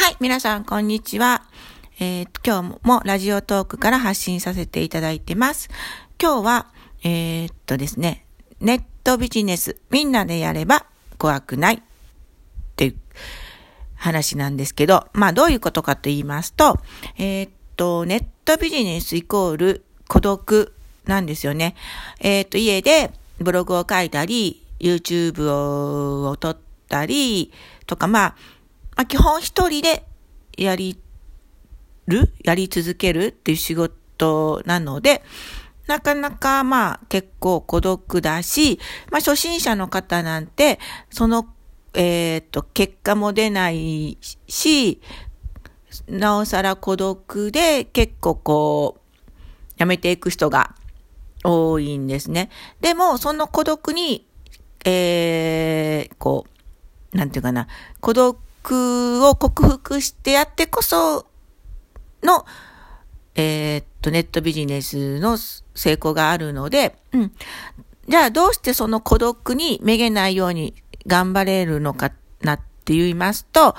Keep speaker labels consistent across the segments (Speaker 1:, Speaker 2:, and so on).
Speaker 1: はい、皆さん、こんにちは。えー、今日もラジオトークから発信させていただいてます。今日は、えー、っとですね、ネットビジネス、みんなでやれば怖くないっていう話なんですけど、まあどういうことかと言いますと、えー、っと、ネットビジネスイコール孤独なんですよね。えっと、家でブログを書いたり、YouTube を撮ったりとか、まあ、まあ、基本一人でやりるやり続けるっていう仕事なので、なかなかまあ結構孤独だし、まあ初心者の方なんて、その、えっ、と、結果も出ないし、なおさら孤独で結構こう、やめていく人が多いんですね。でも、その孤独に、えー、こう、なんていうかな、孤独を克服してやってこその、えー、っと、ネットビジネスの成功があるので、うん。じゃあどうしてその孤独にめげないように頑張れるのかなって言いますと、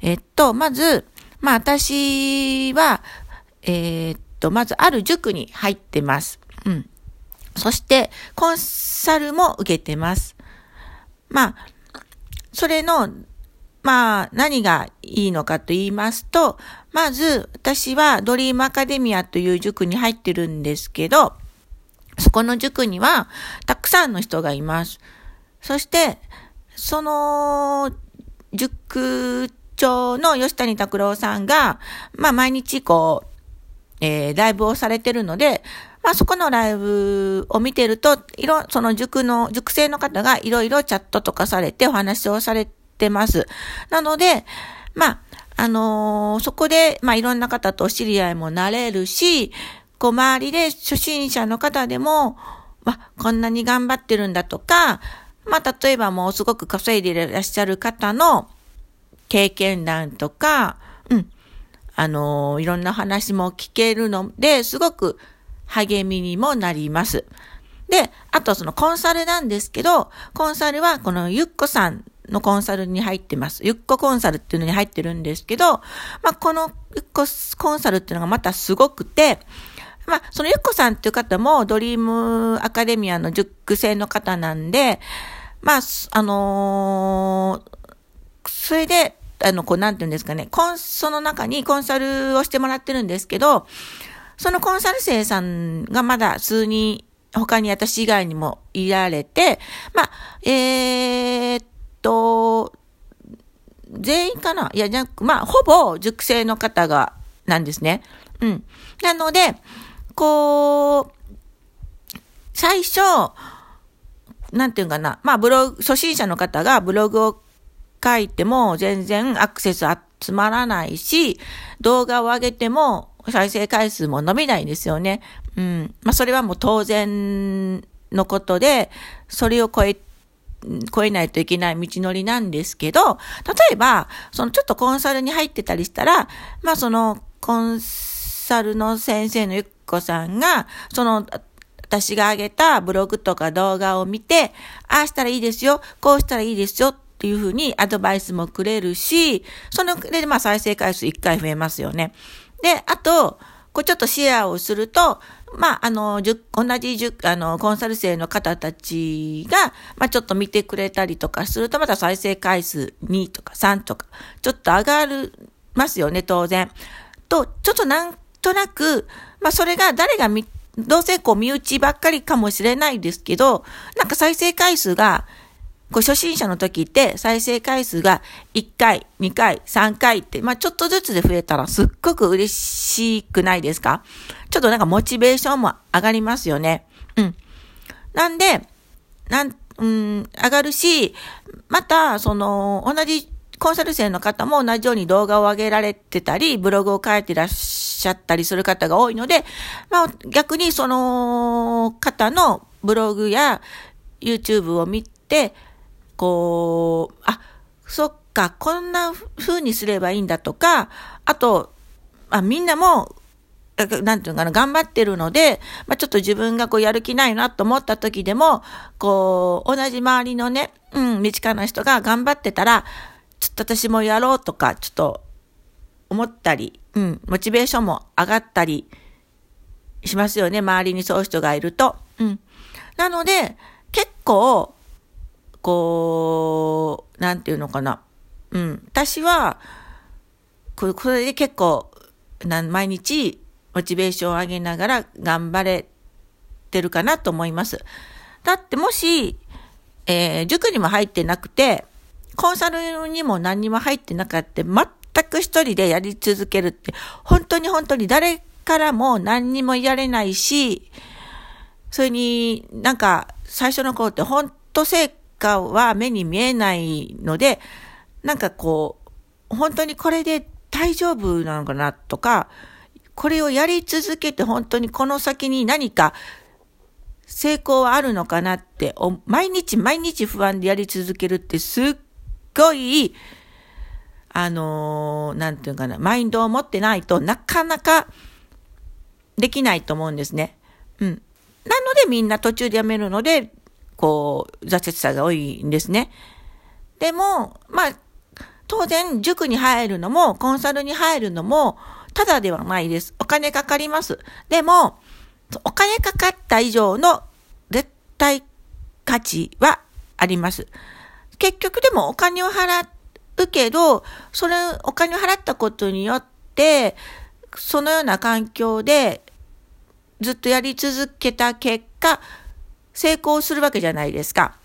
Speaker 1: えっと、まず、まあ私は、えー、っと、まずある塾に入ってます。うん。そして、コンサルも受けてます。まあ、それのまあ、何がいいのかと言いますと、まず、私はドリームアカデミアという塾に入ってるんですけど、そこの塾にはたくさんの人がいます。そして、その塾長の吉谷拓郎さんが、まあ毎日こう、えー、ライブをされてるので、まあそこのライブを見てると、いろ、その塾の、塾生の方がいろいろチャットとかされてお話をされて、ってます。なので、まあ、あのー、そこで、まあ、いろんな方とお知り合いもなれるし、こう、周りで初心者の方でも、わ、こんなに頑張ってるんだとか、まあ、例えばもうすごく稼いでいらっしゃる方の経験談とか、うん、あのー、いろんな話も聞けるので、すごく励みにもなります。で、あとそのコンサルなんですけど、コンサルはこのゆっこさんのコンサルに入ってます。ゆっこコンサルっていうのに入ってるんですけど、まあ、このゆっこコンサルっていうのがまたすごくて、まあ、そのゆっこさんっていう方もドリームアカデミアの塾生の方なんで、まあ、あのー、それで、あの、こう、なんていうんですかね、コン、その中にコンサルをしてもらってるんですけど、そのコンサル生さんがまだ数人、他に私以外にもいられて、まあ、えー、と、全員かな？いや、じゃまあ、ほぼ熟成の方が、なんですね。うん。なので、こう、最初、なんていうかな、まあ、ブログ、初心者の方がブログを書いても全然アクセス集まらないし、動画を上げても再生回数も伸びないんですよね。うん。まあ、それはもう当然のことで、それを超えて超えないといけない道のりなんですけど、例えば、そのちょっとコンサルに入ってたりしたら、まあそのコンサルの先生のゆっこさんが、その私が上げたブログとか動画を見て、ああしたらいいですよ、こうしたらいいですよっていうふうにアドバイスもくれるし、そので、まあ再生回数1回増えますよね。で、あと、こうちょっとシェアをすると、まあ、あの、同じあの、コンサル生の方たちが、まあ、ちょっと見てくれたりとかすると、また再生回数2とか3とか、ちょっと上がる、ますよね、当然。と、ちょっとなんとなく、まあ、それが誰が見、どうせこう身内ばっかりかもしれないですけど、なんか再生回数がこう初心者の時って再生回数が1回、2回、3回って、まあちょっとずつで増えたらすっごく嬉しくないですか？ちょっとなんかモチベーションも上がりますよね。うん。なんで、なん、うん、上がるし、また、その、同じコンサル生の方も同じように動画を上げられてたり、ブログを書いてらっしゃったりする方が多いので、まあ逆にその方のブログや YouTube を見て、こう、あ、そっか、こんな風にすればいいんだとか、あと、あみんなも、なんていうのかな、頑張ってるので、まあ、ちょっと自分がこうやる気ないなと思った時でも、こう、同じ周りのね、うん、身近な人が頑張ってたら、ちょっと私もやろうとか、ちょっと、思ったり、うん、モチベーションも上がったりしますよね。周りにそういう人がいると。うん。なので、結構、こう、なんていうのかな。うん。私は、これで結構、毎日、モチベーションを上げながら頑張れてるかなと思います。だってもし、えー、塾にも入ってなくて、コンサルにも何にも入ってなかった、全く一人でやり続けるって、本当に本当に誰からも何にもやれないし、それになんか最初の頃って本当成果は目に見えないので、なんかこう、本当にこれで大丈夫なのかなとか、これをやり続けて本当にこの先に何か成功はあるのかなって、毎日毎日不安でやり続けるってすっごい、あのー、なんていうかな、マインドを持ってないとなかなかできないと思うんですね。うん。なのでみんな途中でやめるので、こう、挫折者が多いんですね。でも、まあ、当然、塾に入るのも、コンサルに入るのも、ただではないです。お金かかります。でも、お金かかった以上の絶対価値はあります。結局でもお金を払うけど、それ、お金を払ったことによって、そのような環境でずっとやり続けた結果、成功するわけじゃないですか。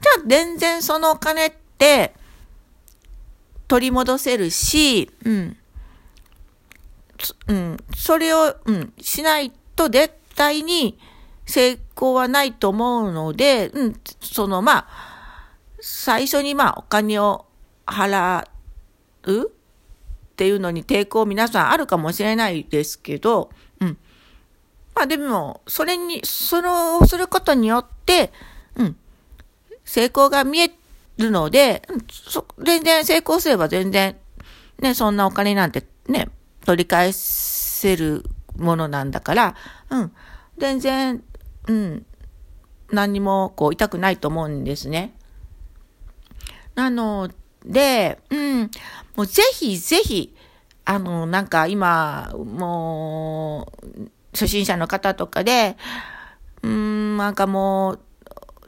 Speaker 1: じゃあ全然そのお金って取り戻せるし、うん。うん、それを、うん、しないと絶対に成功はないと思うので、うん、そのまあ、最初にまあお金を払うっていうのに抵抗皆さんあるかもしれないですけど、まあでも、それに、それをすることによって、うん、成功が見えるので、うん、そ全然成功すれば全然、ね、そんなお金なんてね、取り返せるものなんだから、うん、全然、うん、何にもこう痛くないと思うんですね。なので、うん、もうぜひぜひ、あの、なんか今、もう、初心者の方とかで、うーん、なんかもう、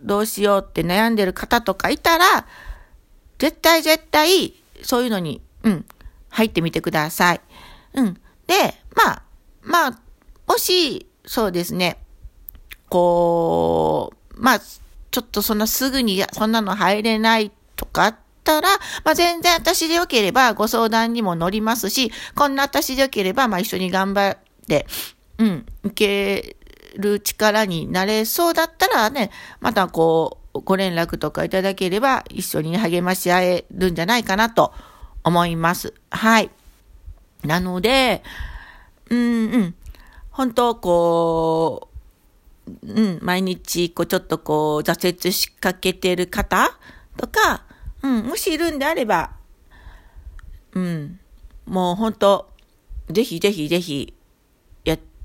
Speaker 1: どうしようって悩んでる方とかいたら、絶対絶対、そういうのに、うん、入ってみてください。うん。で、まあ、まあ、もし、そうですね、こう、まあ、ちょっとそんなすぐにそんなの入れないとかあったら、まあ全然私でよければご相談にも乗りますし、こんな私でよければ、まあ一緒に頑張って、うん、受ける力になれそうだったらね、またこう、ご連絡とかいただければ一緒に励まし合えるんじゃないかなと思います。はい。なので、うんうん。本当こう、うん、毎日、こう、ちょっとこう、挫折しかけてる方とか、うん、もしいるんであれば、うん、もう本当、ぜひぜひぜひ、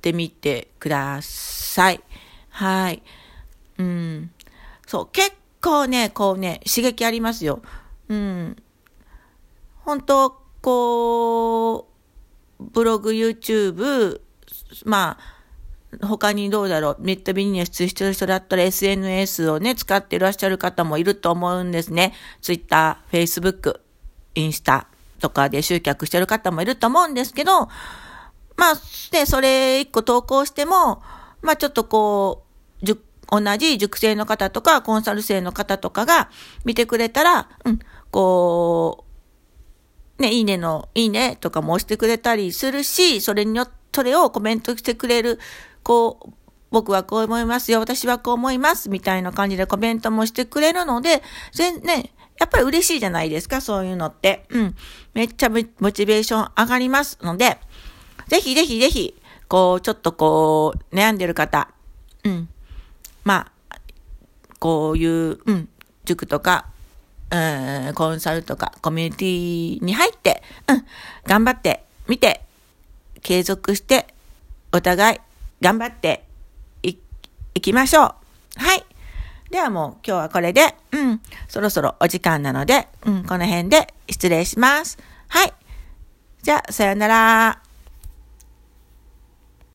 Speaker 1: ってみてください。はい。うん。そう、結構ね、こうね、刺激ありますよ。うん。本当こう、ブログ、YouTube、まあ、他にどうだろう、ネットビジネスしてる人だったら SNS をね、使っていらっしゃる方もいると思うんですね。Twitter、Facebook、インスタとかで集客してる方もいると思うんですけど、まあ、ね、それ一個投稿しても、まあちょっとこう、同じ塾生の方とかコンサル生の方とかが見てくれたら、うん、こう、ね、いいねの、いいねとかも押してくれたりするし、それによって、それをコメントしてくれる、こう、僕はこう思いますよ、私はこう思います、みたいな感じでコメントもしてくれるので、全ね、やっぱり嬉しいじゃないですか、そういうのって。うん。めっちゃモチベーション上がりますので、ぜひぜひぜひ、こう、ちょっとこう、悩んでる方、うん。まあ、こういう、うん、塾とか、うん、コンサルとかコミュニティに入って、うん、頑張ってみて、継続して、お互い頑張ってい、いきましょう。はい。ではもう今日はこれで、うん、そろそろお時間なので、うん、この辺で失礼します。はい。じゃあ、さよなら。